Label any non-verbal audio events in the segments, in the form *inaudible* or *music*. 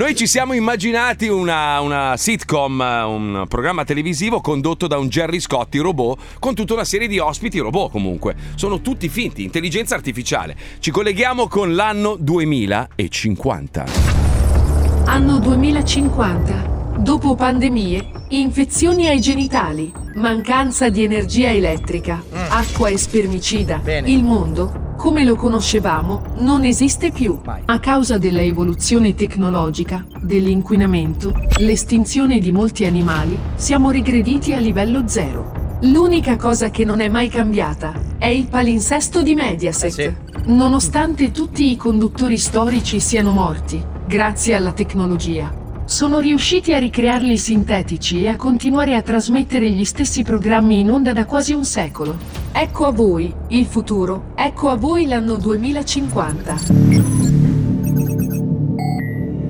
Noi ci siamo immaginati una, una sitcom, un programma televisivo condotto da un Jerry Scotti robot con tutta una serie di ospiti robot comunque. Sono tutti finti, intelligenza artificiale. Ci colleghiamo con l'anno 2050. Anno 2050. Dopo pandemie, infezioni ai genitali, mancanza di energia elettrica, acqua e spermicida, il mondo, come lo conoscevamo, non esiste più. A causa della evoluzione tecnologica, dell'inquinamento, l'estinzione di molti animali, siamo regrediti a livello zero. L'unica cosa che non è mai cambiata è il palinsesto di Mediaset. Nonostante tutti i conduttori storici siano morti, grazie alla tecnologia, sono riusciti a ricrearli sintetici e a continuare a trasmettere gli stessi programmi in onda da quasi un secolo. Ecco a voi il futuro, ecco a voi l'anno 2050.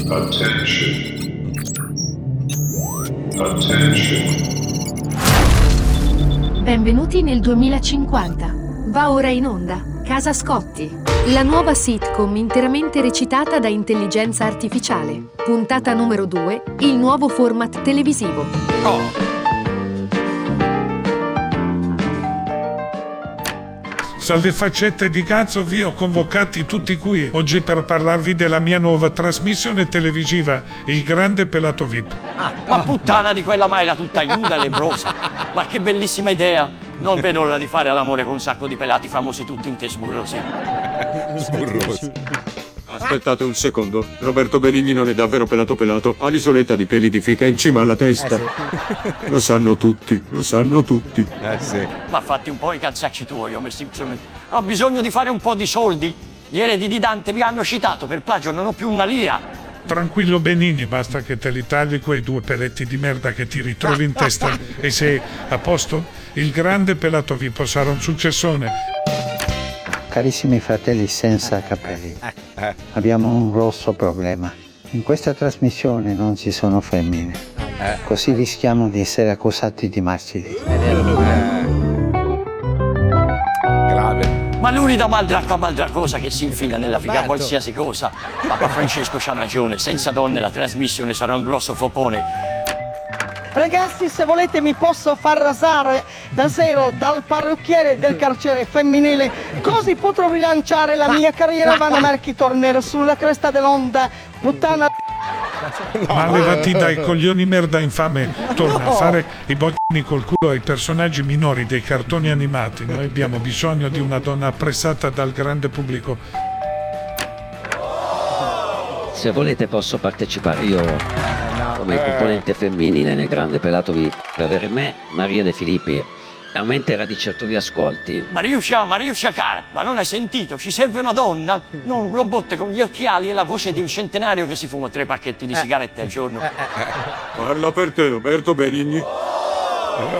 Attention. Attention. Benvenuti nel 2050. Va ora in onda Casa Scotti, la nuova sitcom interamente recitata da intelligenza artificiale. Puntata numero 2, il nuovo format televisivo. Salve faccette di cazzo, vi ho convocati tutti qui oggi per parlarvi della mia nuova trasmissione televisiva, Il Grande Pelato VIP. Ma puttana di quella maila tutta nuda e lebrosa. Ma che bellissima idea. Non vedo l'ora di fare l'amore con un sacco di pelati famosi tutti in te *laughs* sburrosi. Aspettate un secondo, Roberto Benigni non è davvero pelato pelato, ha l'isoletta di peli di fica in cima alla testa. Lo sanno tutti, lo sanno tutti. Eh sì. Ma fatti un po' i calzacci tuoi, Homer Simpson. Ho bisogno di fare un po' di soldi. Gli eredi di Dante mi hanno citato per plagio, non ho più una lira. Tranquillo Benigni, basta che te li tagli quei due peletti di merda che ti ritrovi in testa e sei a posto. Il Grande Pelato VIP sarà un successone. Carissimi fratelli senza capelli, abbiamo un grosso problema. In questa trasmissione non ci sono femmine, così rischiamo di essere accusati di marcidi. Ma l'unica maldracca maldracosa che si infila nella figa qualsiasi cosa. Papa Francesco c'ha ragione, senza donne la trasmissione sarà un grosso fopone. Ragazzi, se volete mi posso far rasare da zero dal parrucchiere del carcere femminile, così potrò rilanciare la mia carriera. Vanna Marchi tornerà sulla cresta dell'onda. Puttana. *laughs* Ma levati dai coglioni merda infame, torna a fare i bocchini col culo ai personaggi minori dei cartoni animati. Noi abbiamo bisogno di una donna apprezzata dal grande pubblico. Se volete posso partecipare. Io come componente femminile nel grande pelato VIP per avere me, Maria De Filippi, aumenterà di certo gli ascolti. Mariuscia, Mariuscia cara, ma non hai sentito? Ci serve una donna, non un robot con gli occhiali e la voce di un centenario che si fuma tre pacchetti di sigarette al giorno. Parla per te, Roberto Benigni.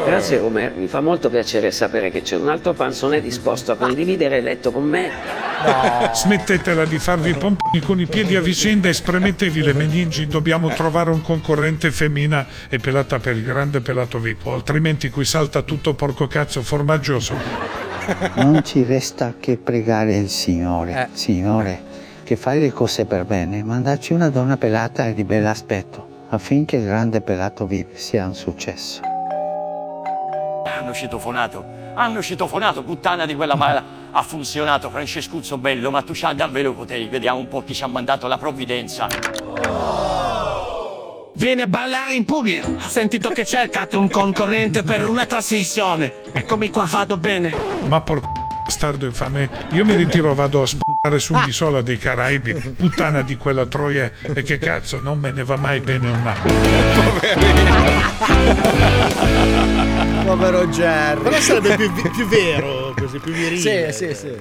Grazie Omer, mi fa molto piacere sapere che c'è un altro panzone disposto a condividere il letto con me. Smettetela di farvi pompini con i piedi a vicenda e spremetevi le meningi. Dobbiamo trovare un concorrente femmina e pelata per il grande pelato VIP, altrimenti qui salta tutto porco cazzo formaggioso. Non ci resta che pregare il Signore, Signore, che fai le cose per bene, mandarci una donna pelata e di bell'aspetto, affinché il grande pelato VIP sia un successo. Hanno citofonato, hanno citofonato, puttana di quella mala. Ha funzionato, Francescuzzo bello, ma tu c'hai davvero poteri. Vediamo un po' chi ci ha mandato la provvidenza. Vieni a ballare in Puglia. Ho sentito che cercate un concorrente per una trasmissione. Eccomi qua, vado bene. Ma porco bastardo infame, io mi ritiro, vado a sparare su un'isola dei Caraibi, puttana di quella troia, e che cazzo, non me ne va mai bene un anno. *laughs* Povero Jerry. Però sarebbe più, più vero, così, più virile. Sì, sì, sì.